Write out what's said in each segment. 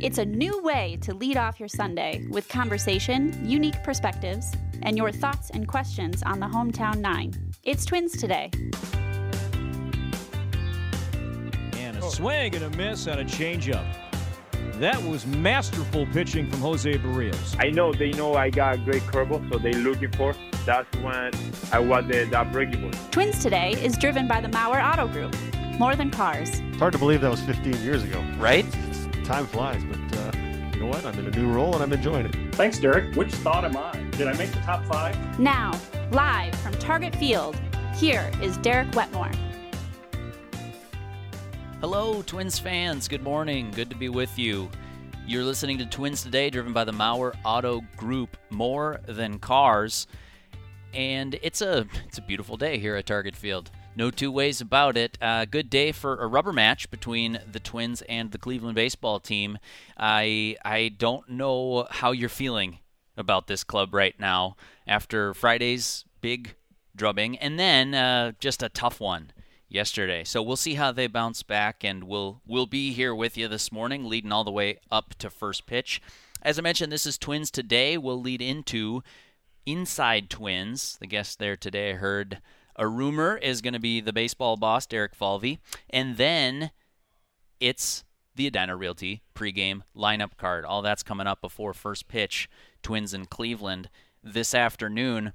It's a new way to lead off your Sunday with conversation, unique perspectives, and your thoughts and questions on the Hometown Nine. It's Twins today. And a swing and a miss on a changeup. That was masterful pitching from Jose Berrios. I know they know I got a great curveball, so they're looking for. That's when I was the, that breaking ball. Twins today is driven by the Mauer Auto Group. More than cars. It's hard to believe that was 15 years ago. Right? Time flies, but uh, you know what? I'm in a new role and I'm enjoying it. Thanks, Derek. Which thought am I? Did I make the top five? Now, live from Target Field, here is Derek Wetmore. Hello, Twins fans. Good morning. Good to be with you. You're listening to Twins Today, driven by the Mauer Auto Group. More than cars, and it's a it's a beautiful day here at Target Field. No two ways about it. Uh, good day for a rubber match between the Twins and the Cleveland baseball team. I I don't know how you're feeling about this club right now after Friday's big drubbing, and then uh, just a tough one yesterday. So we'll see how they bounce back, and we'll we'll be here with you this morning, leading all the way up to first pitch. As I mentioned, this is Twins today. We'll lead into Inside Twins. The guest there today I heard a rumor is going to be the baseball boss Derek Falvey, and then it's the Edina Realty pregame lineup card. All that's coming up before first pitch. Twins in Cleveland this afternoon.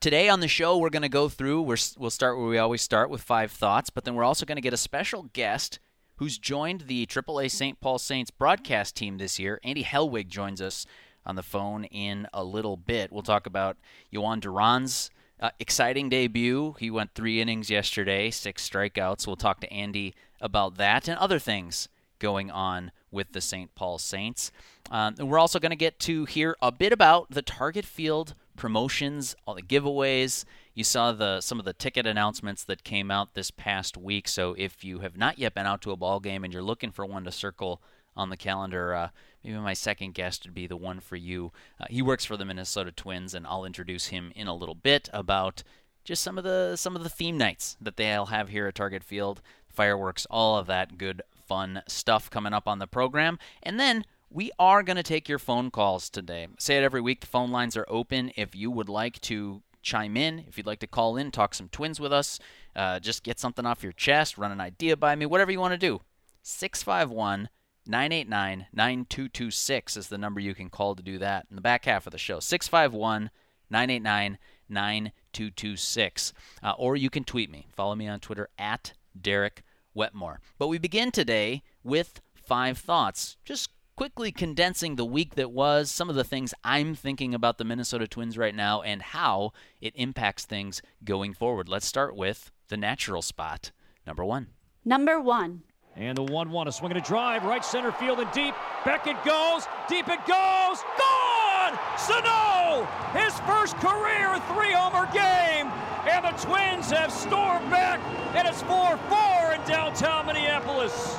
Today on the show, we're going to go through, we will start where we always start with five thoughts, but then we're also going to get a special guest who's joined the AAA St. Paul Saints broadcast team this year. Andy Helwig joins us on the phone in a little bit. We'll talk about Jhoan Duran's uh, exciting debut. He went three innings yesterday, six strikeouts. We'll talk to Andy about that and other things going on with the St. Paul Saints. Um, we're also going to get to hear a bit about the Target Field promotions, all the giveaways. You saw the some of the ticket announcements that came out this past week. So if you have not yet been out to a ball game and you're looking for one to circle on the calendar, uh, maybe my second guest would be the one for you. Uh, he works for the Minnesota Twins, and I'll introduce him in a little bit about just some of the some of the theme nights that they'll have here at Target Field, fireworks, all of that good fun stuff coming up on the program, and then we are going to take your phone calls today. Say it every week. The phone lines are open. If you would like to chime in, if you'd like to call in, talk some twins with us, uh, just get something off your chest, run an idea by me, whatever you want to do. 651 989 9226 is the number you can call to do that in the back half of the show. 651 989 9226. Uh, or you can tweet me. Follow me on Twitter at Derek Wetmore. But we begin today with five thoughts. Just quickly condensing the week that was, some of the things I'm thinking about the Minnesota Twins right now, and how it impacts things going forward. Let's start with the natural spot. Number one. Number one. And the 1 1, a swing and a drive, right center field and deep. Back it goes, deep it goes, gone! Sano! His first career three homer game, and the Twins have stormed back, and it's 4 4 in downtown Minneapolis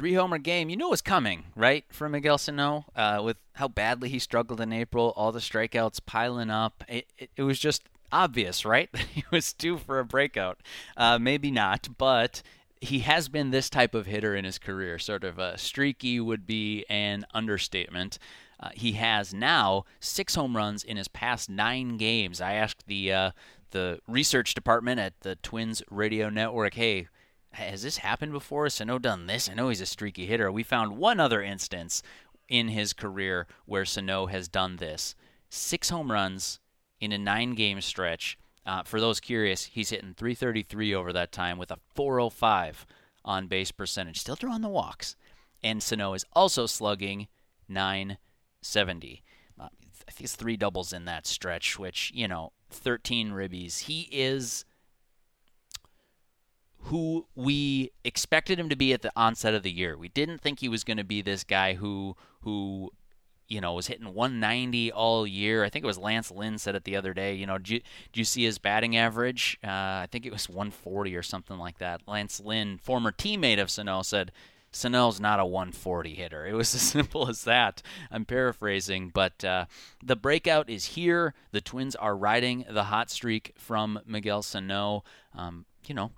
three homer game, you knew it was coming, right, for Miguel Sano, uh, with how badly he struggled in April, all the strikeouts piling up. It, it, it was just obvious, right, that he was due for a breakout. Uh, maybe not, but he has been this type of hitter in his career. Sort of a streaky would be an understatement. Uh, he has now six home runs in his past nine games. I asked the uh, the research department at the Twins radio network, "Hey, has this happened before? Has Sano done this? I know he's a streaky hitter. We found one other instance in his career where Sano has done this. Six home runs in a nine game stretch. Uh, for those curious, he's hitting 333 over that time with a 405 on base percentage. Still drawing the walks. And Sano is also slugging 970. Uh, I think it's three doubles in that stretch, which, you know, 13 ribbies. He is who we expected him to be at the onset of the year. We didn't think he was going to be this guy who who you know was hitting 190 all year. I think it was Lance Lynn said it the other day. You know, did you, you see his batting average? Uh, I think it was 140 or something like that. Lance Lynn, former teammate of Sano, said. Sano's not a 140 hitter. It was as simple as that. I'm paraphrasing, but uh, the breakout is here. The Twins are riding the hot streak from Miguel Sano. Um, you know,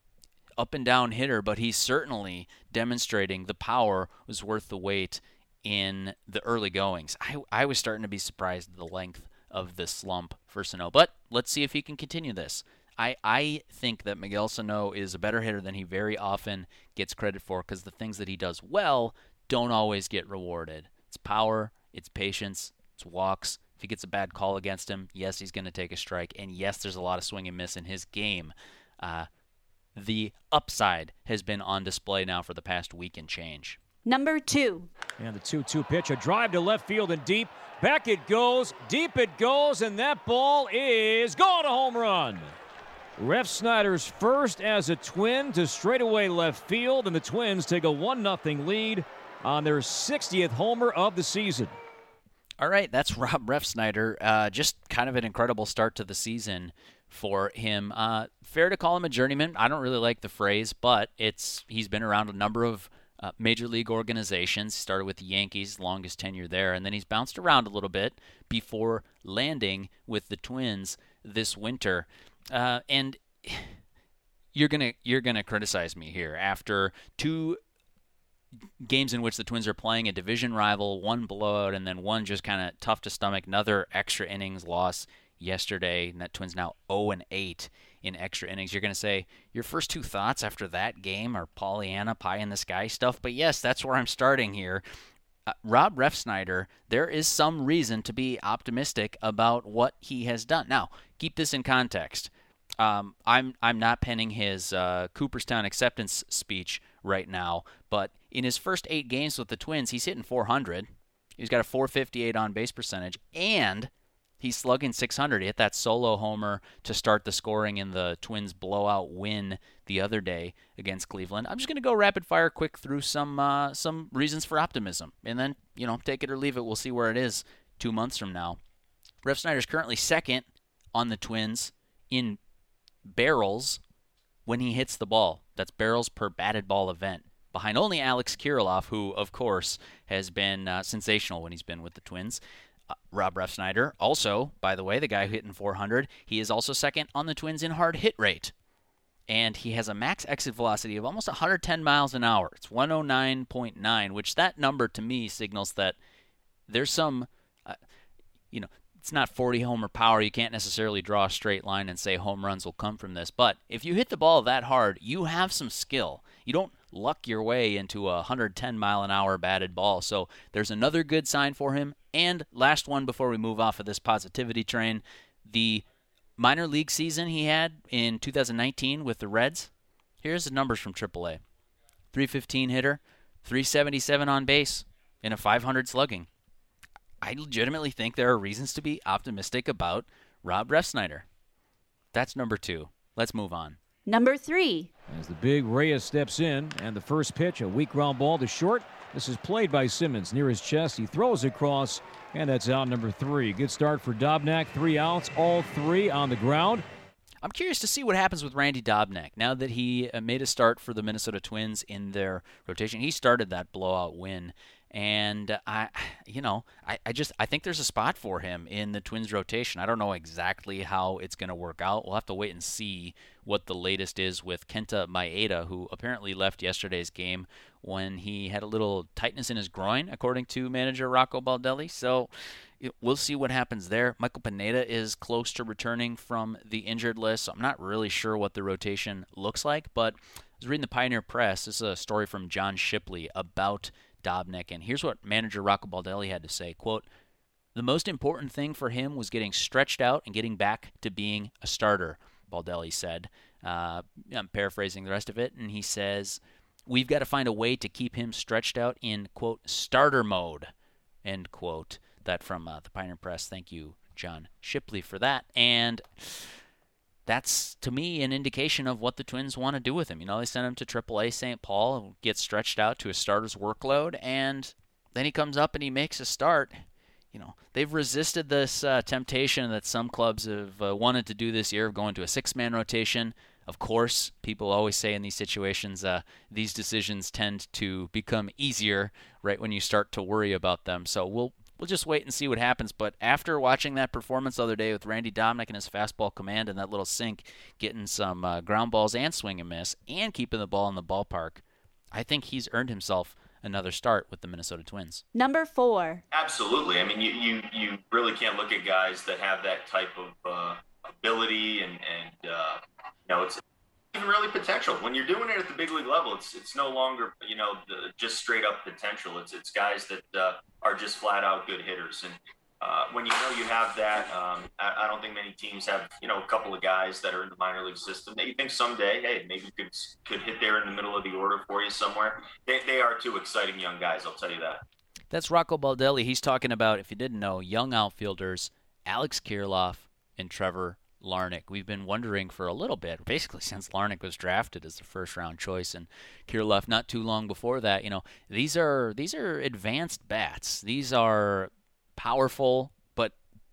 up and down hitter, but he's certainly demonstrating the power was worth the wait in the early goings. I, I was starting to be surprised at the length of the slump for Sano, but let's see if he can continue this. I, I think that Miguel Sano is a better hitter than he very often gets credit for because the things that he does well don't always get rewarded. It's power, it's patience, it's walks. If he gets a bad call against him, yes, he's going to take a strike. And yes, there's a lot of swing and miss in his game. Uh, the upside has been on display now for the past week and change. Number two. And the 2 2 pitch, a drive to left field and deep. Back it goes, deep it goes, and that ball is gone a home run. Refsnyder's first as a twin to straightaway left field, and the Twins take a 1 0 lead on their 60th homer of the season. All right, that's Rob Refsnyder. Uh, just kind of an incredible start to the season for him. Uh, fair to call him a journeyman. I don't really like the phrase, but it's he's been around a number of uh, major league organizations. Started with the Yankees, longest tenure there, and then he's bounced around a little bit before landing with the Twins this winter. Uh, and you're gonna you're gonna criticize me here after two games in which the Twins are playing a division rival, one blowout, and then one just kind of tough to stomach, another extra innings loss yesterday. And that Twins now 0 and 8 in extra innings. You're going to say your first two thoughts after that game are Pollyanna pie in the sky stuff, but yes, that's where I'm starting here. Uh, Rob Refsnyder, there is some reason to be optimistic about what he has done. Now, keep this in context. Um, I'm I'm not penning his uh, Cooperstown acceptance speech right now, but in his first eight games with the Twins, he's hitting 400. He's got a 458 on base percentage, and he's slugging 600. He hit that solo homer to start the scoring in the Twins' blowout win the other day against Cleveland. I'm just going to go rapid fire quick through some uh, some reasons for optimism, and then you know take it or leave it. We'll see where it is two months from now. Refsnyder's currently second on the Twins in barrels when he hits the ball. That's barrels per batted ball event. Behind only Alex Kirilloff, who, of course, has been uh, sensational when he's been with the Twins. Rob Refsnyder, also, by the way, the guy hitting 400, he is also second on the Twins in hard hit rate. And he has a max exit velocity of almost 110 miles an hour. It's 109.9, which that number to me signals that there's some, uh, you know, it's not 40 homer power. You can't necessarily draw a straight line and say home runs will come from this. But if you hit the ball that hard, you have some skill. You don't luck your way into a 110 mile an hour batted ball. So there's another good sign for him. And last one before we move off of this positivity train the minor league season he had in 2019 with the Reds. Here's the numbers from AAA 315 hitter, 377 on base, and a 500 slugging. I legitimately think there are reasons to be optimistic about Rob Refsnyder. That's number two. Let's move on. Number three. As the big Reyes steps in, and the first pitch, a weak ground ball to short. This is played by Simmons near his chest. He throws it across, and that's out number three. Good start for Dobnak. Three outs, all three on the ground. I'm curious to see what happens with Randy Dobnak now that he uh, made a start for the Minnesota Twins in their rotation. He started that blowout win and I, you know, I, I just I think there's a spot for him in the Twins rotation. I don't know exactly how it's going to work out. We'll have to wait and see what the latest is with Kenta Maeda, who apparently left yesterday's game when he had a little tightness in his groin, according to manager Rocco Baldelli. So we'll see what happens there. Michael Pineda is close to returning from the injured list. So I'm not really sure what the rotation looks like, but I was reading the Pioneer Press. This is a story from John Shipley about Dobnak. And here's what manager Rocco Baldelli had to say, quote, the most important thing for him was getting stretched out and getting back to being a starter, Baldelli said. Uh, I'm paraphrasing the rest of it, and he says, We've got to find a way to keep him stretched out in, quote, starter mode, end quote. That from uh, the Pioneer Press. Thank you, John Shipley, for that. And that's to me an indication of what the Twins want to do with him. You know, they send him to AAA St. Paul, gets stretched out to a starter's workload, and then he comes up and he makes a start. You know, they've resisted this uh, temptation that some clubs have uh, wanted to do this year of going to a six-man rotation. Of course, people always say in these situations, uh, these decisions tend to become easier right when you start to worry about them. So we'll we'll just wait and see what happens. But after watching that performance the other day with Randy Dobnak and his fastball command and that little sink, getting some uh, ground balls and swing and miss, and keeping the ball in the ballpark, I think he's earned himself another start with the Minnesota Twins. Number four. Absolutely. I mean, you you, you really can't look at guys that have that type of uh, ability and and uh, you know it's even really potential. When you're doing it at the big league level, it's it's no longer you know the, just straight up potential. It's it's guys that uh, are just flat out good hitters. And uh, when you know you have that, um, I, I, don't think many teams have you know a couple of guys that are in the minor league system that you think someday, hey, maybe could could hit there in the middle of the order for you somewhere. They they are two exciting young guys. I'll tell you that. That's Rocco Baldelli. He's talking about, if you didn't know, young outfielders Alex Kirilloff and Trevor Larnach. We've been wondering for a little bit, basically since Larnach was drafted as the first round choice, and Kirilloff not too long before that. You know, these are these are advanced bats. These are powerful, but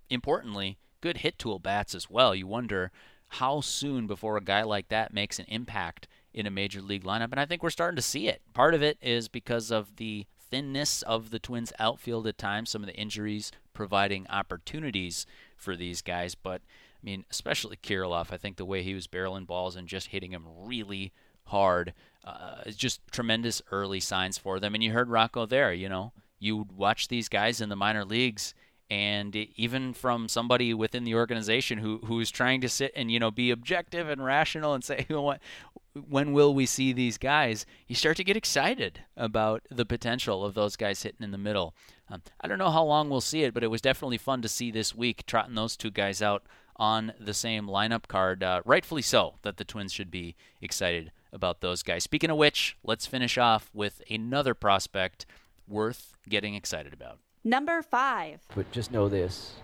importantly, good hit tool bats as well. You wonder how soon before a guy like that makes an impact in a major league lineup, and I think we're starting to see it. Part of it is because of the thinness of the Twins outfield at times, some of the injuries providing opportunities for these guys, but I mean, especially Kirilloff, I think the way he was barreling balls and just hitting them really hard uh, is just tremendous early signs for them. And you heard Rocco there, you know, you watch these guys in the minor leagues and even from somebody within the organization who who's trying to sit and you know be objective and rational and say you know what? When will we see these guys? You start to get excited about the potential of those guys hitting in the middle. Um, i don't know how long we'll see it but it was definitely fun to see this week trotting those two guys out on the same lineup card. Uh, rightfully so, that the Twins should be excited about those guys. Speaking of which, let's finish off with another prospect worth getting excited about. Number five. But just know this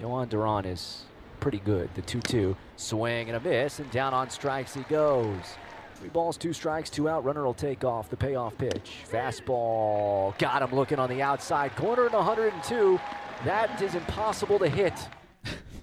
Jhoan Duran is pretty good. The 2 2 swing and a miss, and down on strikes he goes. Three balls, two strikes, two out. Runner will take off the payoff pitch. Fastball. Got him looking on the outside corner at 102. That is impossible to hit.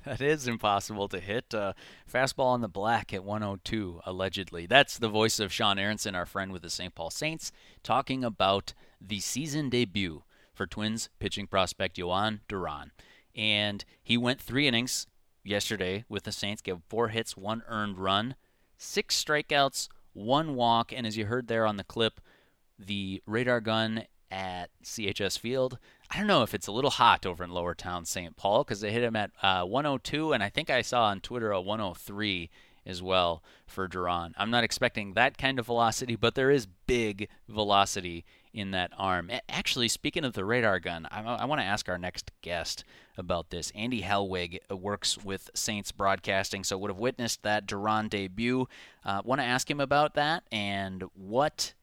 That is impossible to hit. Uh, fastball on the black at 102, allegedly. That's the voice of Sean Aronson, our friend with the St. Paul Saints, talking about the season debut for Twins pitching prospect Jhoan Duran. And he went three innings yesterday with the Saints, gave four hits, one earned run, six strikeouts, one walk, and as you heard there on the clip, the radar gun at CHS Field I don't know if it's a little hot over in Lower Town St. Paul because they hit him at uh, 102, and I think I saw on Twitter a 103 as well for Duran. I'm not expecting that kind of velocity, but there is big velocity in that arm. Actually, speaking of the radar gun, I, I want to ask our next guest about this. Andy Helwig uh, works with Saints Broadcasting, so would have witnessed that Duran debut. Uh, want to ask him about that and what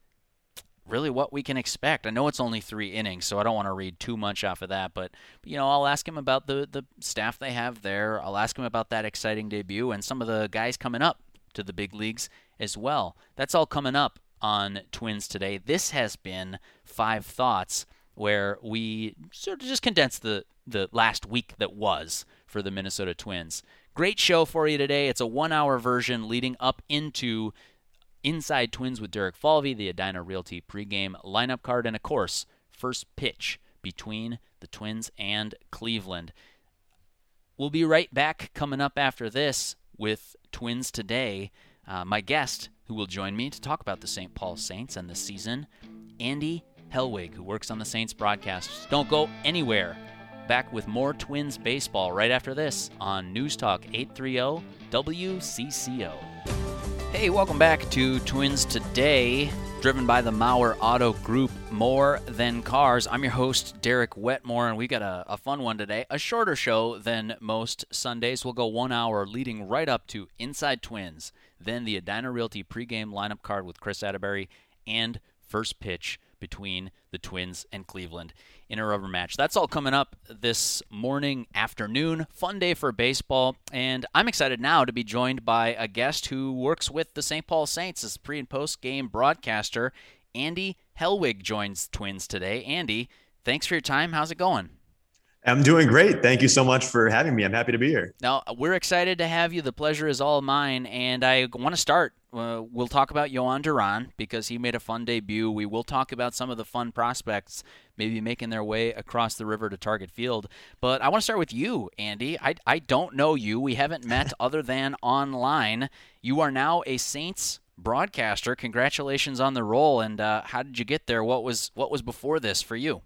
really what we can expect. I know it's only three innings, so I don't want to read too much off of that. But you know, I'll ask him about the the staff they have there. I'll ask him about that exciting debut and some of the guys coming up to the big leagues as well. That's all coming up on Twins today. This has been five thoughts where we sort of just condense the the last week that was for the Minnesota Twins. Great show for you today. It's a one hour version leading up into Inside Twins with Derek Falvey, the Edina Realty pregame lineup card, and of course, first pitch between the Twins and Cleveland. We'll be right back coming up after this with Twins Today. Uh, my guest, who will join me to talk about the St. Paul Saints and the season, Andy Helwig, who works on the Saints broadcasts. Don't go anywhere. Back with more Twins baseball right after this on News Talk 830 WCCO. Hey, welcome back to Twins Today, driven by the Mauer Auto Group, More Than Cars. I'm your host, Derek Wetmore, and we got a, a, fun one today. A shorter show than most Sundays. We'll go one hour leading right up to Inside Twins, then the Edina Realty pregame lineup card with Chris Atterbury, and first pitch between the Twins and Cleveland in a rubber match. That's all coming up this morning, afternoon. Fun day for baseball. And I'm excited now to be joined by a guest who works with the St. Paul Saints as pre and post game broadcaster. Andy Helwig joins Twins today. Andy, thanks for your time. How's it going? I'm doing great. Thank you so much for having me. I'm happy to be here. Now, we're excited to have you. The pleasure is all mine. And I want to start. Uh, we'll talk about Jhoan Duran because he made a fun debut. We will talk about some of the fun prospects maybe making their way across the river to Target Field. But I want to start with you, Andy. I, I don't know you. We haven't met other than online. You are now a Saints broadcaster. Congratulations on the role. And uh, how did you get there? What was what was before this for you?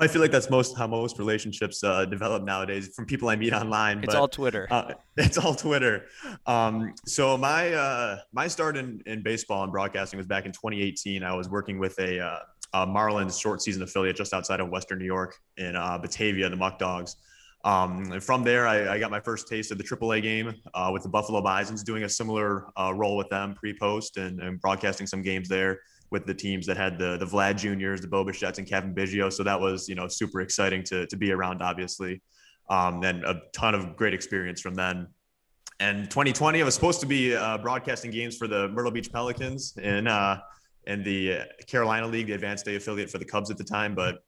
I feel like that's most how most relationships uh, develop nowadays from people I meet online. It's but, all Twitter. Uh, it's all Twitter. Um, so my uh, my start in, in baseball and broadcasting was back in 2018. I was working with a, uh, a Marlins short season affiliate just outside of Western New York in uh, Batavia, the Muck Dogs. Um, and from there, I, I, got my first taste of the AAA game uh, with the Buffalo Bisons, doing a similar role with them pre-post and, and broadcasting some games there with the teams that had the the Vlad Juniors, the Bo Bichette's, and Cavan Biggio. So that was you know super exciting to to be around, obviously, um, and a ton of great experience from then. And 2020, I was supposed to be uh, broadcasting games for the Myrtle Beach Pelicans in uh, in the Carolina League, the Advanced A affiliate for the Cubs at the time, but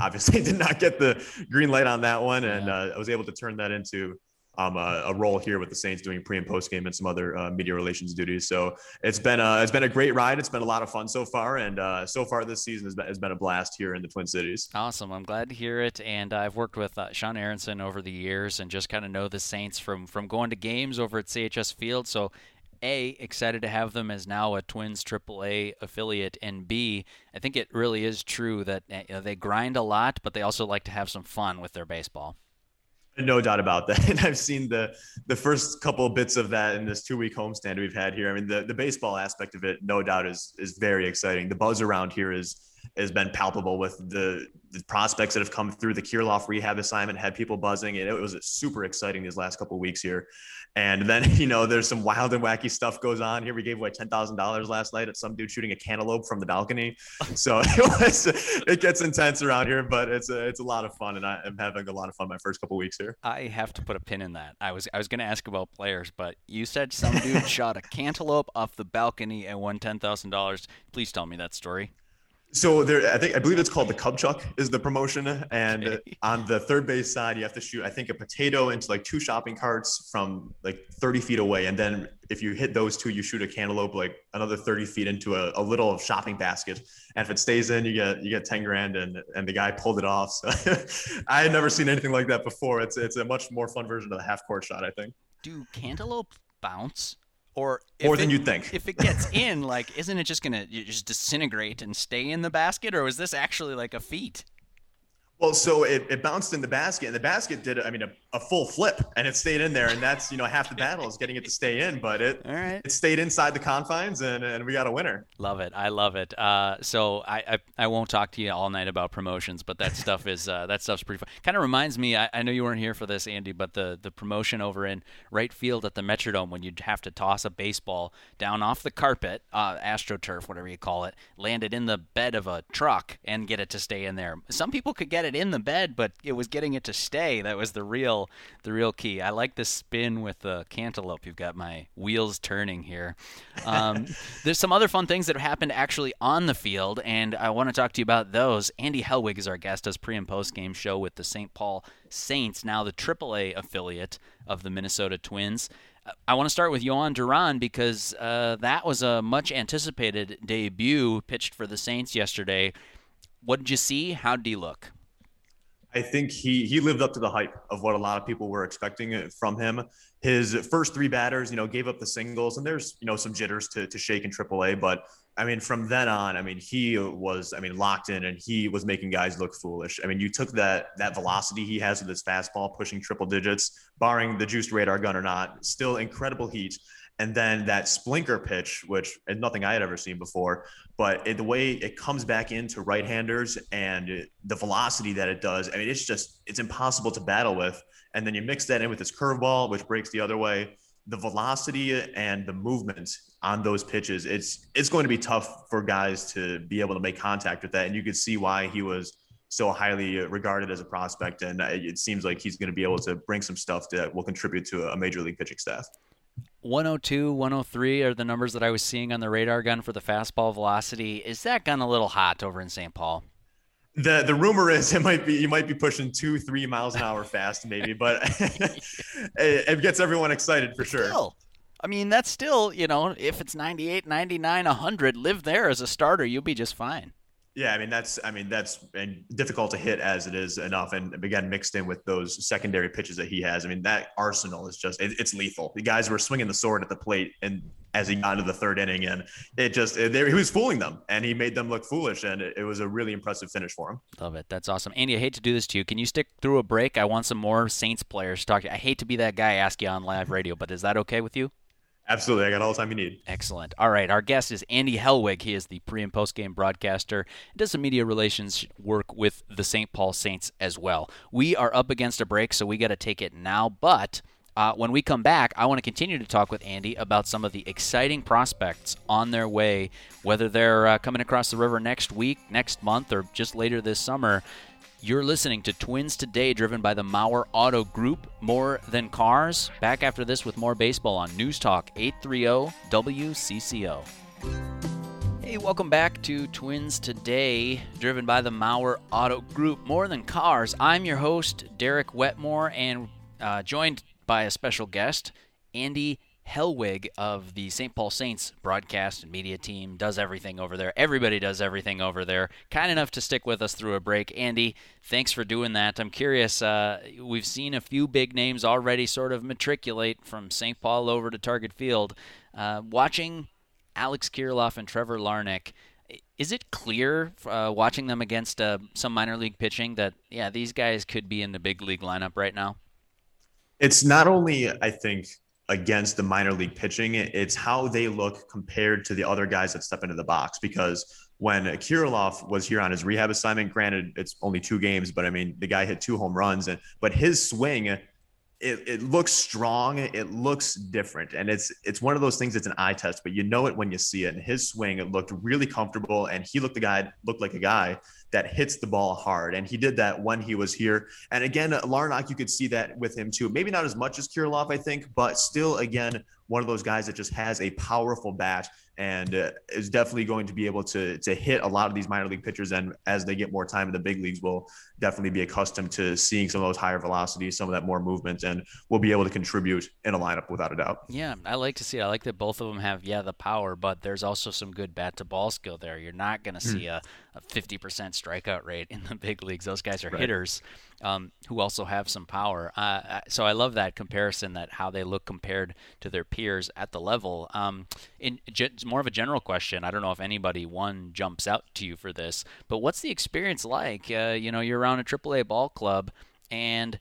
obviously did not get the green light on that one, and uh, I was able to turn that into um, a, a, role here with the Saints doing pre and post game and some other uh, media relations duties. So it's been a, it's been a great ride. It's been a lot of fun so far, and uh, so far this season has been, has been, a blast here in the Twin Cities. Awesome. I'm glad to hear it. And I've worked with uh, Sean Aronson over the years, and just kind of know the Saints from from going to games over at CHS Field. So a, excited to have them as now a Twins AAA affiliate, and B, I think it really is true that you know, they grind a lot, but they also like to have some fun with their baseball. No doubt about that. And I've seen the the first couple of bits of that in this two week homestand we've had here. I mean, the, the baseball aspect of it, no doubt, is is very exciting. The buzz around here is has been palpable with the, the prospects that have come through the Kirilloff rehab assignment, had people buzzing, and it was super exciting these last couple weeks here. And then, you know, there's some wild and wacky stuff goes on here. We gave away $10,000 last night at some dude shooting a cantaloupe from the balcony. So it was, it gets intense around here, but it's a, it's a lot of fun. And I am having a lot of fun my first couple weeks here. I have to put a pin in that. I was, I was going to ask about players, but you said some dude shot a cantaloupe off the balcony and won $10,000. Please tell me that story. So there, I think I believe it's called the Cub Chuck is the promotion, and okay. on the third base side, you have to shoot I think a potato into like two shopping carts from like 30 feet away, and then if you hit those two, you shoot a cantaloupe like another 30 feet into a, a little shopping basket, and if it stays in, you get you get 10 grand, and and the guy pulled it off. So I had never seen anything like that before. It's it's a much more fun version of the half court shot, I think. Do cantaloupe bounce? Or more than you think. If it gets in, like, isn't it just gonna just disintegrate and stay in the basket, or was this actually like a feat? Well, so it, it bounced in the basket, and the basket did, I mean, a, a, full flip, and it stayed in there, and that's you know half the battle is getting it to stay in, but it All right. it stayed inside the confines, and, and we got a winner. Love it, I love it. Uh, so I, I, I won't talk to you all night about promotions, but that stuff is uh, that stuff's pretty fun. Kind of reminds me, I, I know you weren't here for this, Andy, but the the promotion over in right field at the Metrodome when you'd have to toss a baseball down off the carpet, uh, AstroTurf, whatever you call it, land it in the bed of a truck and get it to stay in there. Some people could get it in the bed, but it was getting it to stay. That was the real the real key. I like the spin with the cantaloupe. You've got my wheels turning here. Um, there's some other fun things that have happened actually on the field, and I want to talk to you about those. Andy Helwig is our guest, does pre and post game show with the St. Paul Saints, now the AAA affiliate of the Minnesota Twins. I want to start with Jhoan Duran because uh, that was a much anticipated debut pitched for the Saints yesterday. What did you see? How did he look? I think he he lived up to the hype of what a lot of people were expecting uh, from him. His first three batters, you know, gave up the singles, and there's you know some jitters to to shake in AAA, but I mean, from then on, I mean, he was, I mean, locked in, and he was making guys look foolish. I mean, you took that that velocity he has with his fastball, pushing triple digits, barring the juiced radar gun or not, still incredible heat and then that splinker pitch, which is nothing I had ever seen before, but it, the way it comes back into right-handers and the velocity that it does, I mean, it's just it's impossible to battle with. And then you mix that in with this curveball, which breaks the other way. The velocity and the movement on those pitches, it's it's going to be tough for guys to be able to make contact with that. And you could see why he was so highly regarded as a prospect. And it seems like he's going to be able to bring some stuff that will contribute to a major league pitching staff. 102, 103 are the numbers that I was seeing on the radar gun for the fastball velocity. Is that gun a little hot over in St. Paul? the the rumor is it might be you might be pushing two three miles an hour fast maybe, but it, it, gets everyone excited for sure. Still, I mean that's still you know if it's 98, 99, 100, live there as a starter, you'll be just fine. Yeah, I mean that's I mean that's and difficult to hit as it is enough, and again mixed in with those secondary pitches that he has. I mean that arsenal is just it, it's lethal. The guys were swinging the sword at the plate, and as he got into the third inning, and it just it, he was fooling them, and he made them look foolish, and it, it was a really impressive finish for him. Love it. That's awesome, Andy. I hate to do this to you. Can you stick through a break? I want some more Saints players to talk to. You. I hate to be that guy ask you on live radio, but is that okay with you? Absolutely. I got all the time you need. Excellent. All right. Our guest is Andy Helwig. He is the pre and post game broadcaster does some media relations work with the St. Paul Saints as well. We are up against a break, so we got to take it now. But uh, when we come back, I want to continue to talk with Andy about some of the exciting prospects on their way, whether they're uh, coming across the river next week, next month, or just later this summer. You're listening to Twins Today, driven by the Mauer Auto Group. More than cars. Back after this with more baseball on News Talk 830 WCCO. Hey, welcome back to Twins Today, driven by the Mauer Auto Group. More than cars. I'm your host, Derek Wetmore, and uh, joined by a special guest, Andy Helwig of the St. Paul Saints broadcast and media team does everything over there. Everybody does everything over there. Kind enough to stick with us through a break. Andy, thanks for doing that. I'm curious. Uh, we've seen a few big names already sort of matriculate from St. Paul over to Target Field. Uh, watching Alex Kirilloff and Trevor Larnach, is it clear uh, watching them against uh, some minor league pitching that, yeah, these guys could be in the big league lineup right now? It's not only, I think, against the minor league pitching. It's how they look compared to the other guys that step into the box. Because when Kirilloff was here on his rehab assignment, granted it's only two games, but I mean the guy hit two home runs, and but his swing. It, it looks strong. It looks different, and it's it's one of those things. It's an eye test, but you know it when you see it. And his swing, it looked really comfortable, and he looked the guy looked like a guy that hits the ball hard. And he did that when he was here. And again, Larnach, you could see that with him too. Maybe not as much as Kirilloff, I think, but still, again, one of those guys that just has a powerful bat and uh, is definitely going to be able to to hit a lot of these minor league pitchers. And as they get more time in the big leagues, will definitely be accustomed to seeing some of those higher velocities, some of that more movement, and will be able to contribute in a lineup without a doubt. Yeah, I like to see it. I like that both of them have yeah the power, but there's also some good bat to ball skill there. You're not going to hmm. see a, a 50% strikeout rate in the big leagues. Those guys are right. hitters um, who also have some power. Uh, so I love that comparison that how they look compared to their peers at the level. Um, in it's more of a general question. I don't know if anybody one jumps out to you for this, but what's the experience like? Uh, you know, you're around a AAA ball club and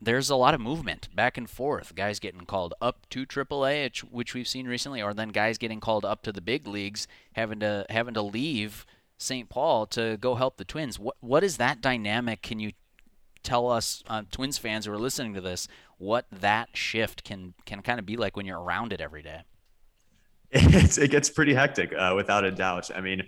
there's a lot of movement back and forth. Guys getting called up to AAA, which we've seen recently, or then guys getting called up to the big leagues, having to having to leave St. Paul to go help the Twins. What what is that dynamic? Can you tell us uh, Twins fans who are listening to this what that shift can can kind of be like when you're around it every day? It's, it gets pretty hectic, uh, without a doubt. I mean,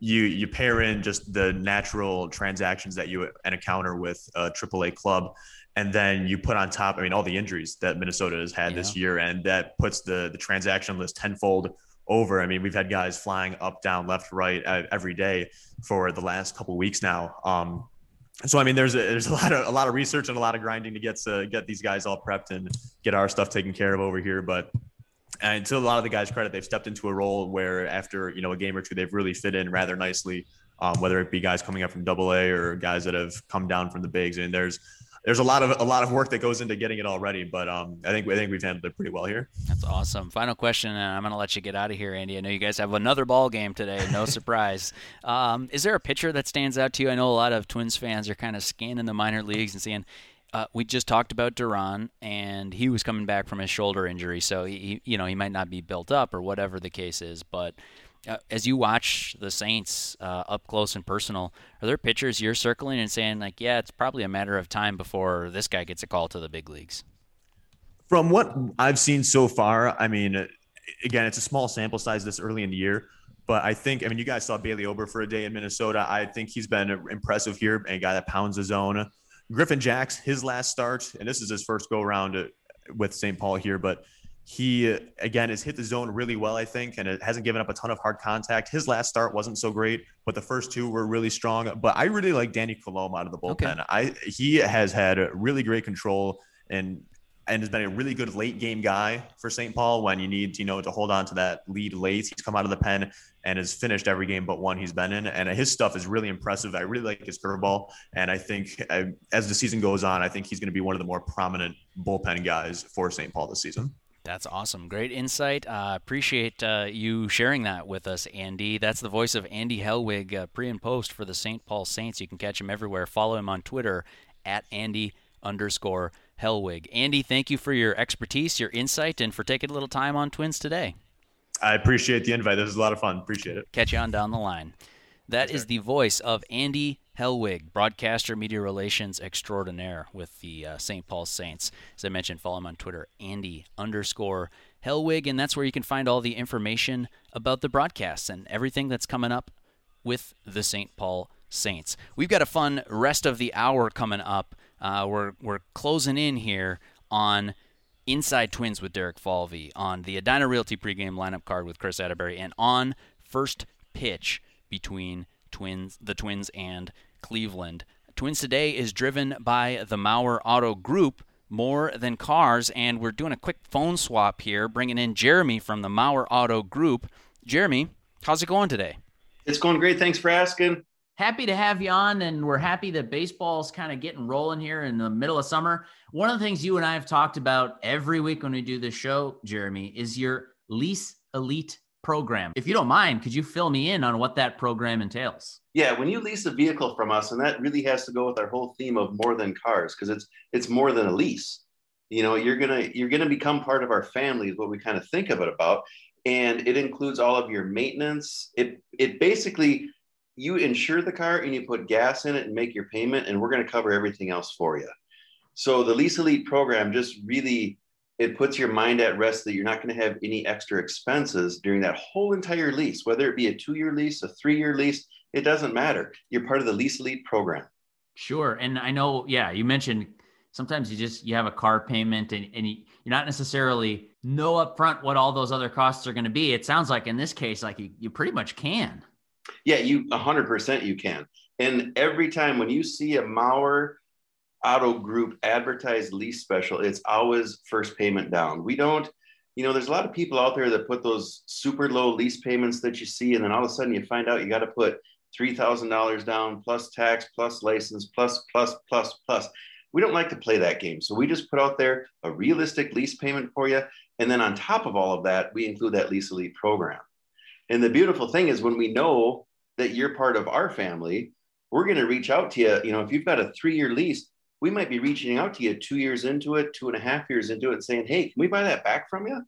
you you pair in just the natural transactions that you encounter with a AAA club, and then you put on top. I mean, all the injuries that Minnesota has had yeah. this year, and that puts the the transaction list tenfold over. I mean, we've had guys flying up, down, left, right uh, every day for the last couple weeks now. Um, so I mean, there's a, there's a lot of a lot of research and a lot of grinding to get to get these guys all prepped and get our stuff taken care of over here. But and to a lot of the guys' credit, they've stepped into a role where after you know a game or two, they've really fit in rather nicely. Um, whether it be guys coming up from Double A or guys that have come down from the bigs, and there's there's a lot of a lot of work that goes into getting it all ready. But um, I think I think we've handled it pretty well here. That's awesome. Final question, and I'm going to let you get out of here, Andy. I know you guys have another ball game today. No surprise. Um, is there a pitcher that stands out to you? I know a lot of Twins fans are kind of scanning the minor leagues and seeing. Uh, we just talked about Duran, and he was coming back from his shoulder injury, so he, you know, he might not be built up or whatever the case is. But uh, as you watch the Saints uh, up close and personal, are there pitchers you're circling and saying like, yeah, it's probably a matter of time before this guy gets a call to the big leagues? From what I've seen so far, I mean, again, it's a small sample size this early in the year, but I think, I mean, you guys saw Bailey Ober for a day in Minnesota. I think he's been impressive here, a guy that pounds the zone. Griffin Jax, his last start, and this is his first go around uh, with St. Paul here, but he again has hit the zone really well, I think, and it hasn't given up a ton of hard contact. His last start wasn't so great, but the first two were really strong. But I really like Danny Coulombe out of the bullpen. Okay. I he has had really great control and and has been a really good late game guy for St. Paul when you need, you know, to hold on to that lead late. He's come out of the pen and has finished every game but one he's been in. And his stuff is really impressive. I really like his curveball. And I think I, as the season goes on, I think he's going to be one of the more prominent bullpen guys for St. Paul this season. That's awesome. Great insight. Uh, appreciate uh, you sharing that with us, Andy. That's the voice of Andy Helwig, uh, pre and post for the St. Paul Saints. You can catch him everywhere. Follow him on Twitter at Andy underscore Helwig. Andy, thank you for your expertise, your insight, and for taking a little time on Twins today. I appreciate the invite. This is a lot of fun. Appreciate it. Catch you on down the line. That is the voice of Andy Helwig, broadcaster, media relations extraordinaire with the uh, St. Paul Saints. As I mentioned, follow him on Twitter, Andy underscore Helwig, and that's where you can find all the information about the broadcasts and everything that's coming up with the St. Paul Saints. We've got a fun rest of the hour coming up. Uh, we're we're closing in here on Inside Twins with Derek Falvey, on the Edina Realty pregame lineup card with Chris Atterbury, and on first pitch between Twins, the Twins and Cleveland. Twins today is driven by the Mauer Auto Group more than cars, and we're doing a quick phone swap here, bringing in Jeremy from the Mauer Auto Group. Jeremy, how's it going today? It's going great. Thanks for asking happy to have you on and we're happy that baseball's kind of getting rolling here in the middle of summer. One of the things you and i have talked about every week when we do this show jeremy is your lease elite program. If you don't mind could you fill me in on what that program entails? Yeah when you lease a vehicle from us and that really has to go with our whole theme of more than cars because it's it's more than a lease. You know you're gonna you're gonna become part of our family is what we kind of think of it about and it includes all of your maintenance. It it basically you insure the car and you put gas in it and make your payment, and we're going to cover everything else for you. So the Lease Elite program just really it puts your mind at rest that you're not going to have any extra expenses during that whole entire lease, whether it be a two-year lease, a three-year lease, it doesn't matter. You're part of the Lease Elite program. Sure, and I know, yeah, you mentioned sometimes you just you have a car payment and, and you, you're not necessarily know upfront what all those other costs are going to be. It sounds like in this case, like you, you pretty much can. Yeah, you 100% you can. And every time when you see a Mauer Auto Group advertised lease special, it's always first payment down. We don't, you know, there's a lot of people out there that put those super low lease payments that you see, and then all of a sudden you find out you got to put $3,000 down plus tax, plus license, plus, plus, plus, plus. We don't like to play that game. So we just put out there a realistic lease payment for you. And then on top of all of that, we include that Lease Elite program. And the beautiful thing is when we know that you're part of our family, we're going to reach out to you. You know, if you've got a three year lease, we might be reaching out to you two years into it, two and a half years into it, saying, "Hey, can we buy that back from you?"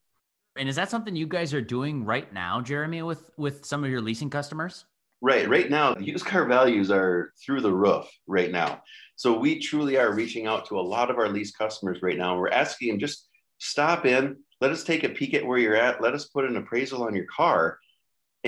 And is that something you guys are doing right now, Jeremy, with with some of your leasing customers? Right. Right now, used car values are through the roof right now. So we truly are reaching out to a lot of our lease customers right now. We're asking them just stop in, let us take a peek at where you're at, let us put an appraisal on your car,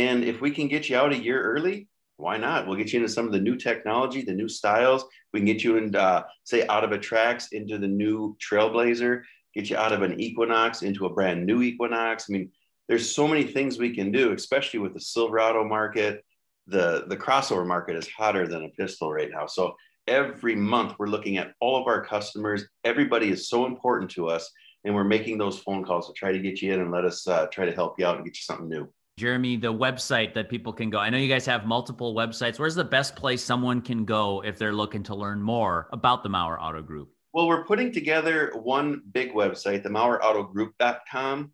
and if we can get you out a year early, why not? We'll get you into some of the new technology, the new styles. We can get you in, uh, say, out of a Trax into the new Trailblazer, get you out of an Equinox into a brand new Equinox. I mean, there's so many things we can do, especially with the Silverado market. The, the crossover market is hotter than a pistol right now. So every month we're looking at all of our customers. Everybody is so important to us. And we're making those phone calls to try to get you in and let us uh, try to help you out and get you something new. Jeremy, the website that people can go. I know you guys have multiple websites. Where's the best place someone can go if they're looking to learn more about the Mauer Auto Group? Well, we're putting together one big website, the MauerAutoGroup.com.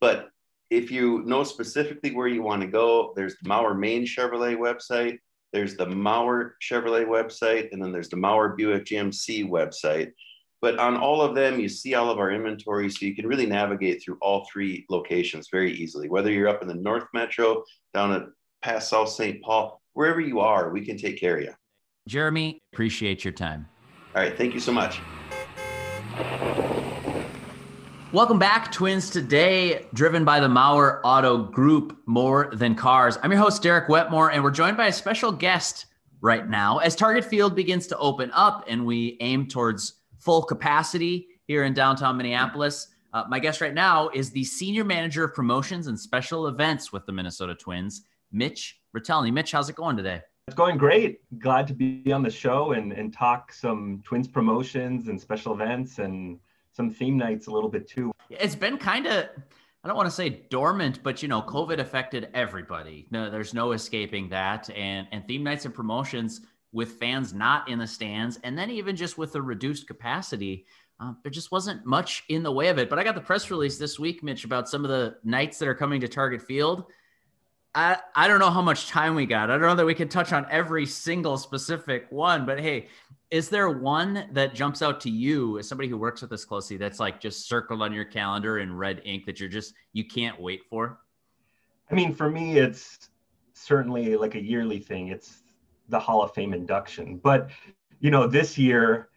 But if you know specifically where you want to go, there's the Mauer Main Chevrolet website, there's the Mauer Chevrolet website, and then there's the Mauer Buick GMC website. But on all of them, you see all of our inventory, so you can really navigate through all three locations very easily. Whether you're up in the North Metro, down at past South St. Paul, wherever you are, we can take care of you. Jeremy, appreciate your time. All right, thank you so much. Welcome back, Twins Today, driven by the Mauer Auto Group, more than cars. I'm your host, Derek Wetmore, and we're joined by a special guest right now as Target Field begins to open up and we aim towards full capacity here in downtown Minneapolis. Uh, my guest right now is the Senior Manager of Promotions and Special Events with the Minnesota Twins, Mitch Retelny. Mitch, how's it going today? It's going great. Glad to be on the show and, and talk some Twins promotions and special events and some theme nights a little bit too. It's been kind of, I don't want to say dormant, but you know, COVID affected everybody. No, there's no escaping that. And and theme nights and promotions with fans not in the stands, and then even just with the reduced capacity, uh, there just wasn't much in the way of it. But I got the press release this week, Mitch, about some of the nights that are coming to Target Field. I, I don't know how much time we got. I don't know that we can touch on every single specific one, but hey, is there one that jumps out to you as somebody who works with this closely that's like just circled on your calendar in red ink that you're just you can't wait for? I mean, for me, it's certainly like a yearly thing. It's the Hall of Fame induction. But you know, this year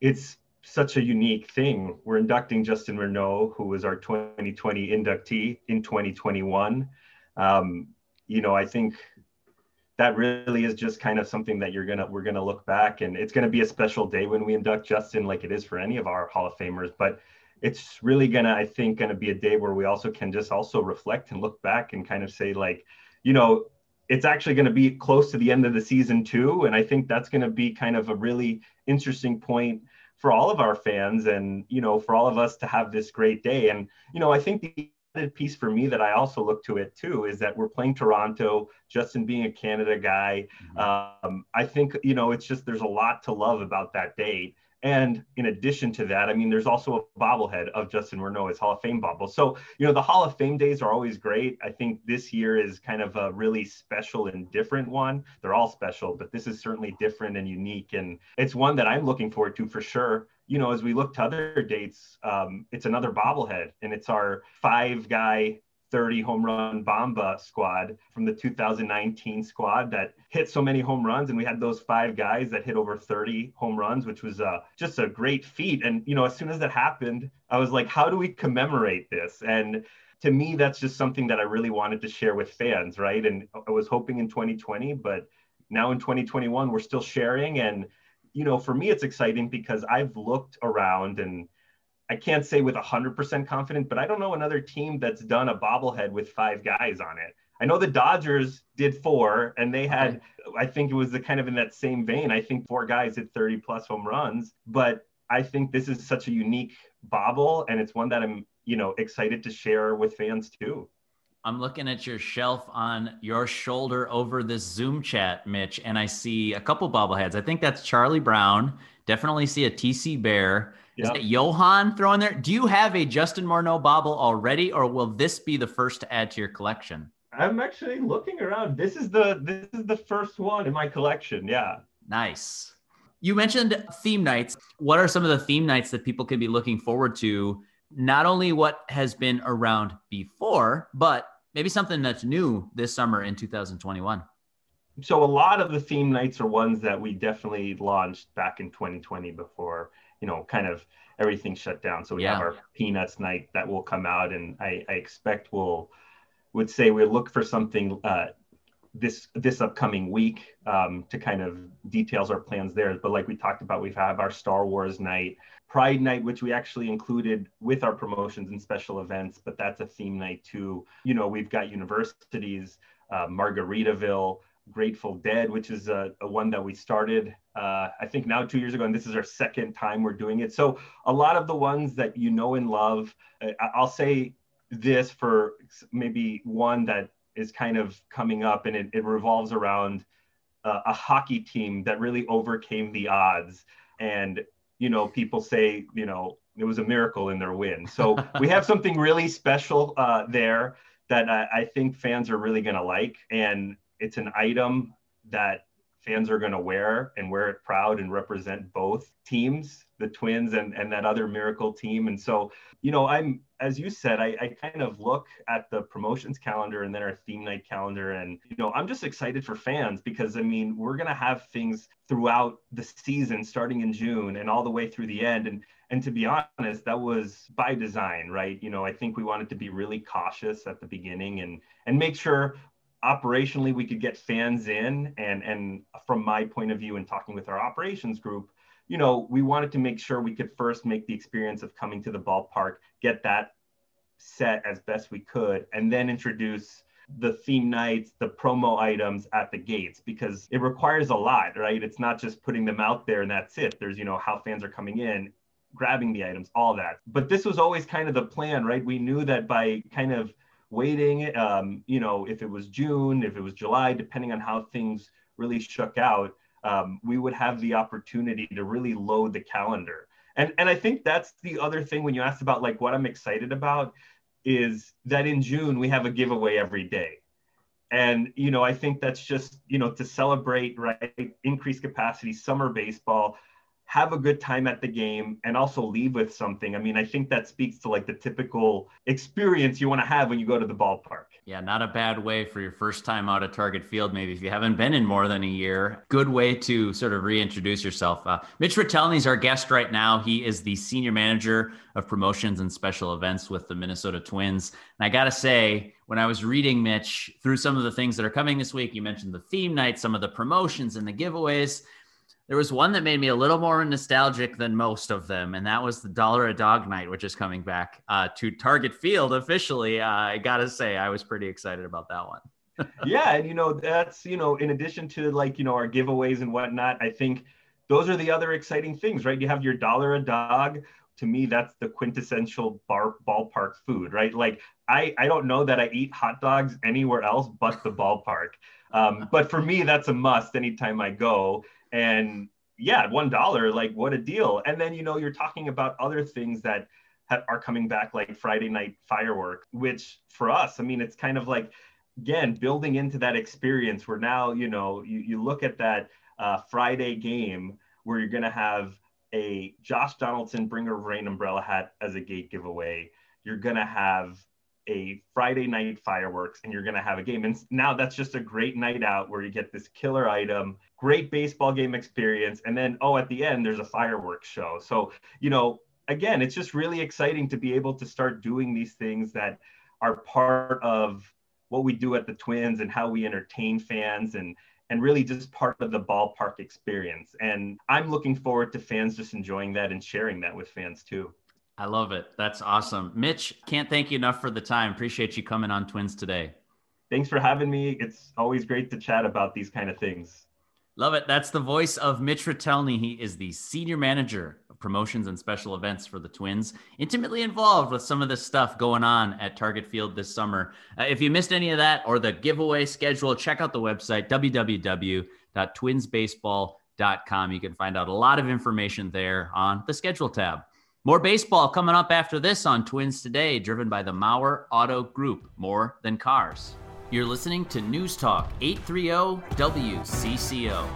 it's such a unique thing. We're inducting Justin Morneau, who was our 2020 inductee in 2021. Um, you know, I think that really is just kind of something that you're gonna we're gonna look back and it's gonna be a special day when we induct Justin, like it is for any of our Hall of Famers. But it's really gonna, I think, gonna be a day where we also can just also reflect and look back and kind of say like, you know, it's actually going to be close to the end of the season too and i think that's going to be kind of a really interesting point for all of our fans and you know for all of us to have this great day. And you know i think the added piece for me that i also look to it too is that we're playing toronto justin being a canada guy. Mm-hmm. um, i think you know it's just there's a lot to love about that day and in addition to that, I mean, there's also a bobblehead of Justin Morneau, Hall of Fame bobble. So, you know, the Hall of Fame days are always great. I think this year is kind of a really special and different one. They're all special, but this is certainly different and unique. And it's one that I'm looking forward to for sure. You know, as we look to other dates, um, it's another bobblehead and it's our five guy 30 home run Bomba squad from the 2019 squad that hit so many home runs. And we had those five guys that hit over 30 home runs, which was uh, just a great feat. And, you know, as soon as that happened, I was like, how do we commemorate this? And to me, that's just something that I really wanted to share with fans, right? And I was hoping in 2020, but now in 2021, we're still sharing. And, you know, for me, it's exciting because I've looked around and I can't say with 100% confidence, but I don't know another team that's done a bobblehead with five guys on it. I know the Dodgers did four, and they had, I think it was the kind of in that same vein. I think four guys hit 30 plus home runs, but I think this is such a unique bobble, and it's one that I'm, you know, excited to share with fans too. I'm looking at your shelf on your shoulder over this Zoom chat, Mitch, and I see a couple bobbleheads. I think that's Charlie Brown. Definitely see a TC Bear. Is that Johan throwing there? Do you have a Justin Morneau bobble already, or will this be the first to add to your collection? I'm actually looking around. This is the this is the first one in my collection. Yeah. Nice. You mentioned theme nights. What are some of the theme nights that people could be looking forward to? Not only what has been around before, but maybe something that's new this summer in 2021. So a lot of the theme nights are ones that we definitely launched back in 2020 before you know, kind of everything shut down. So we yeah. have our peanuts night that will come out, and I, I expect we'll would say we'll look for something uh, this this upcoming week um, to kind of details our plans there. But like we talked about, we have our Star Wars night, Pride night, which we actually included with our promotions and special events. But that's a theme night too. You know, we've got universities, uh, Margaritaville. Grateful Dead, which is a, a one that we started, uh, I think now two years ago, and this is our second time we're doing it. So a lot of the ones that you know and love, uh, I'll say this for maybe one that is kind of coming up, and it, it revolves around uh, a hockey team that really overcame the odds. And you know, people say, you know, it was a miracle in their win. So we have something really special uh, there that I, I, think fans are really going to like. And it's an item that fans are going to wear and wear it proud and represent both teams the twins and, and that other miracle team. And so you know i'm as you said I, I kind of look at the promotions calendar and then our theme night calendar and you know i'm just excited for fans because i mean we're going to have things throughout the season starting in june and all the way through the end. And and to be honest that was by design right? You know i think we wanted to be really cautious at the beginning and and make sure operationally we could get fans in and and from my point of view and talking with our operations group you know, we wanted to make sure we could first make the experience of coming to the ballpark, get that set as best we could, and then introduce the theme nights, the promo items at the gates because it requires a lot, right? It's not just putting them out there and that's it. There's, you know, how fans are coming in, grabbing the items, all that. But this was always kind of the plan, right? We knew that by kind of waiting, um, you know, if it was June, if it was July, depending on how things really shook out, um, we would have the opportunity to really load the calendar. And, and I think that's the other thing when you asked about like what I'm excited about is that in June we have a giveaway every day. And you know, I think that's just, you know, to celebrate right increased capacity summer baseball have a good time at the game and also leave with something. I mean, I think that speaks to like the typical experience you want to have when you go to the ballpark. Yeah, not a bad way for your first time out at Target Field, maybe if you haven't been in more than a year. Good way to sort of reintroduce yourself. Uh, Mitch Retelny is our guest right now. He is the senior manager of promotions and special events with the Minnesota Twins. And I got to say, when I was reading Mitch through some of the things that are coming this week, you mentioned the theme night, some of the promotions and the giveaways. There was one that made me a little more nostalgic than most of them, and that was the Dollar a Dog Night, which is coming back uh, to Target Field officially. Uh, I gotta say, I was pretty excited about that one. yeah, and you know that's you know in addition to like you know our giveaways and whatnot, I think those are the other exciting things, right? You have your Dollar a Dog. To me, that's the quintessential bar ballpark food, right? Like I I don't know that I eat hot dogs anywhere else but the ballpark. Um, but for me, that's a must anytime I go and yeah one dollar like what a deal. And then you know you're talking about other things that are coming back like friday night firework which for us i mean it's kind of like again building into that experience where now you know you, you look at that uh, friday game where you're going to have a josh donaldson bringer of rain umbrella hat as a gate giveaway. You're going to have a Friday night fireworks and you're going to have a game. And now that's just a great night out where you get this killer item, great baseball game experience. And then, oh, at the end, there's a fireworks show. So, you know, again, it's just really exciting to be able to start doing these things that are part of what we do at the Twins and how we entertain fans and and really just part of the ballpark experience. And I'm looking forward to fans just enjoying that and sharing that with fans too. I love it. That's awesome. Mitch, can't thank you enough for the time. Appreciate you coming on Twins today. Thanks for having me. It's always great to chat about these kind of things. Love it. That's the voice of Mitch Retelny. He is the senior manager of promotions and special events for the Twins, intimately involved with some of the stuff going on at Target Field this summer. Uh, if you missed any of that or the giveaway schedule, check out the website, www.twinsbaseball.com. You can find out a lot of information there on the schedule tab. More baseball coming up after this on Twins Today, driven by the Mauer Auto Group, more than cars. You're listening to News Talk 830 WCCO. All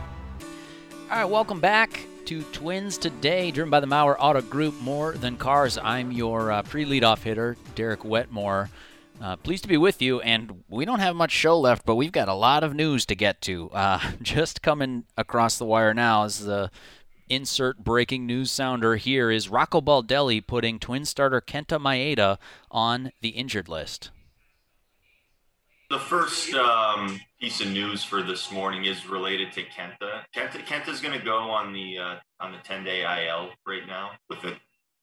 right, welcome back to Twins Today, driven by the Mauer Auto Group, more than cars. I'm your uh, pre leadoff hitter, Derek Wetmore. Uh, pleased to be with you, and we don't have much show left, but we've got a lot of news to get to. Uh, just coming across the wire now is the insert breaking news sounder here is Rocco Baldelli putting twin starter Kenta Maeda on the injured list. The first um, piece of news for this morning is related to Kenta. Kenta Kenta's going to go on the uh, on the 10 day IL right now with a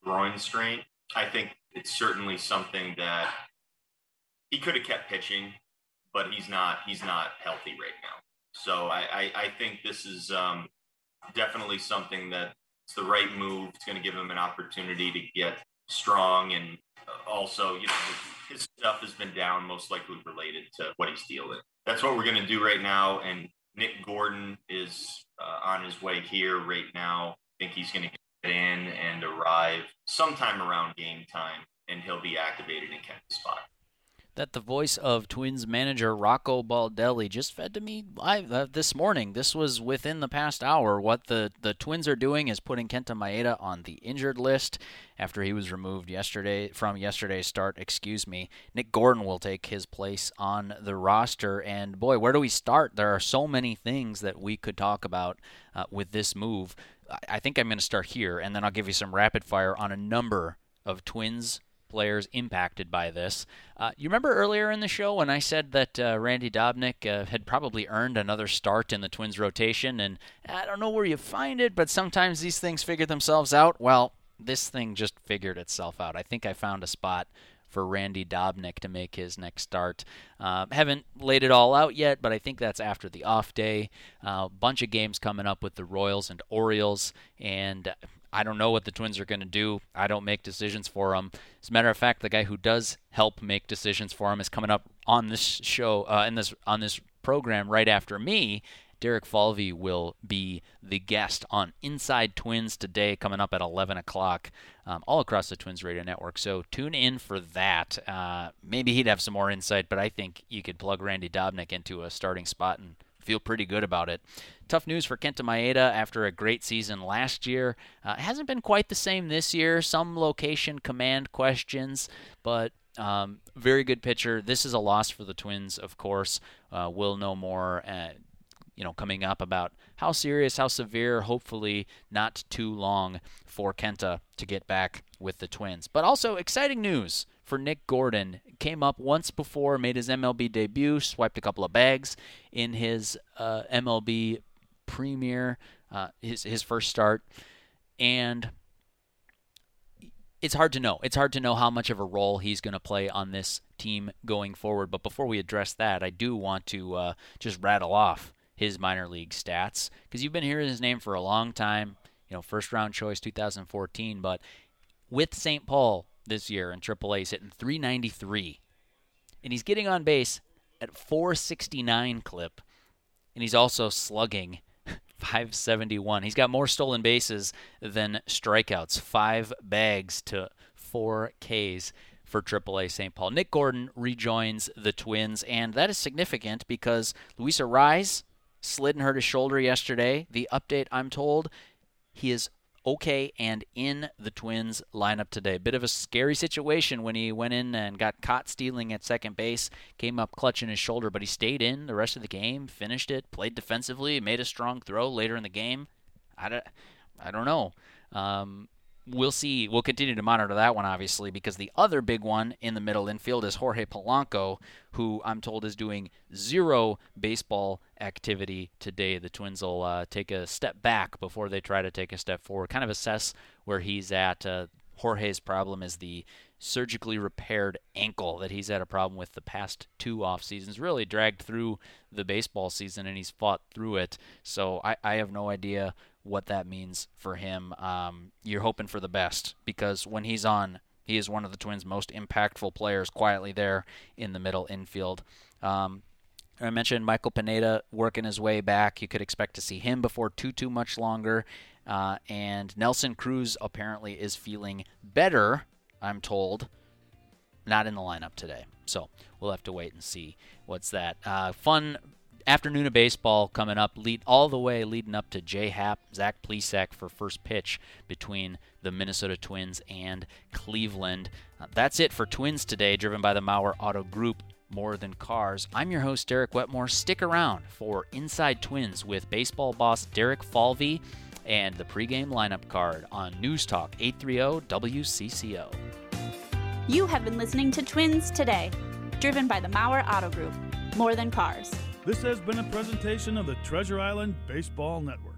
groin strain. I think it's certainly something that he could have kept pitching, but he's not he's not healthy right now. So I, I, I think this is um, definitely something that it's the right move. It's going to give him an opportunity to get strong and also, you know, his stuff has been down, most likely related to what he's dealing. That's what we're going to do right now. And Nick Gordon is uh, on his way here right now. I think he's going to get in and arrive sometime around game time, and he'll be activated in Kent's spot that the voice of Twins manager Rocco Baldelli just fed to me live uh, this morning. This was within the past hour. What the, the Twins are doing is putting Kenta Maeda on the injured list after he was removed yesterday from yesterday's start. Excuse me. Nick Gordon will take his place on the roster. And boy, where do we start? There are so many things that we could talk about uh, with this move. I think I'm going to start here, and then I'll give you some rapid fire on a number of Twins players impacted by this. Uh, you remember earlier in the show when I said that uh, Randy Dobnak uh, had probably earned another start in the Twins rotation, and I don't know where you find it, but sometimes these things figure themselves out. Well, this thing just figured itself out. I think I found a spot for Randy Dobnak to make his next start. Uh, haven't laid it all out yet, but I think that's after the off day. A uh, bunch of games coming up with the Royals and Orioles, and I don't know what the Twins are going to do. I don't make decisions for them. As a matter of fact, the guy who does help make decisions for them is coming up on this show, uh, in this on this program right after me, Derek Falvey will be the guest on Inside Twins today, coming up at 11 o'clock, um, all across the Twins Radio Network. So tune in for that. Uh, maybe he'd have some more insight, but I think you could plug Randy Dobnak into a starting spot and feel pretty good about it. Tough news for Kenta Maeda after a great season last year. Uh, hasn't been quite the same this year. Some location command questions, but um, very good pitcher. This is a loss for the Twins, of course. Uh, we'll know more uh, you know, coming up about how serious, how severe, hopefully not too long for Kenta to get back with the Twins. But also exciting news for Nick Gordon. Came up once before, made his MLB debut, swiped a couple of bags in his uh, MLB premiere, uh, his his first start, and it's hard to know. It's hard to know how much of a role he's going to play on this team going forward. But before we address that, I do want to uh, just rattle off his minor league stats because you've been hearing his name for a long time. You know, first round choice 2014, but with St. Paul this year in AAA, he's hitting 393, and he's getting on base at 469 clip, and he's also slugging 571. He's got more stolen bases than strikeouts, five bags to four Ks for AAA St. Paul. Nick Gordon rejoins the Twins, and that is significant because Luis Arraez slid and hurt his shoulder yesterday. The update I'm told, he is okay and in the Twins lineup today. Bit of a scary situation when he went in and got caught stealing at second base, came up clutching his shoulder, but he stayed in the rest of the game, finished it, played defensively, made a strong throw later in the game. I don't, I don't know. Um, we'll see. We'll continue to monitor that one, obviously, because the other big one in the middle infield is Jorge Polanco, who I'm told is doing zero baseball activity today. The Twins will uh, take a step back before they try to take a step forward, kind of assess where he's at. Uh, Jorge's problem is the surgically repaired ankle that he's had a problem with the past two off seasons. Really dragged through the baseball season, and he's fought through it. So I, I have no idea what that means for him. Um, you're hoping for the best because when he's on, he is one of the Twins' most impactful players quietly there in the middle infield. Um, I mentioned Michael Pineda working his way back. You could expect to see him before too too much longer. Uh, and Nelson Cruz apparently is feeling better. I'm told. Not in the lineup today, so we'll have to wait and see what's that. Uh, fun afternoon of baseball coming up, lead all the way leading up to J Happ, Zach Plesac for first pitch between the Minnesota Twins and Cleveland. Uh, that's it for Twins today, driven by the Mauer Auto Group. More than cars. I'm your host, Derek Wetmore. Stick around for Inside Twins with baseball boss Derek Falvey and the pregame lineup card on News Talk 830 WCCO. You have been listening to Twins Today, driven by the Mauer Auto Group. More than cars. This has been a presentation of the Treasure Island Baseball Network.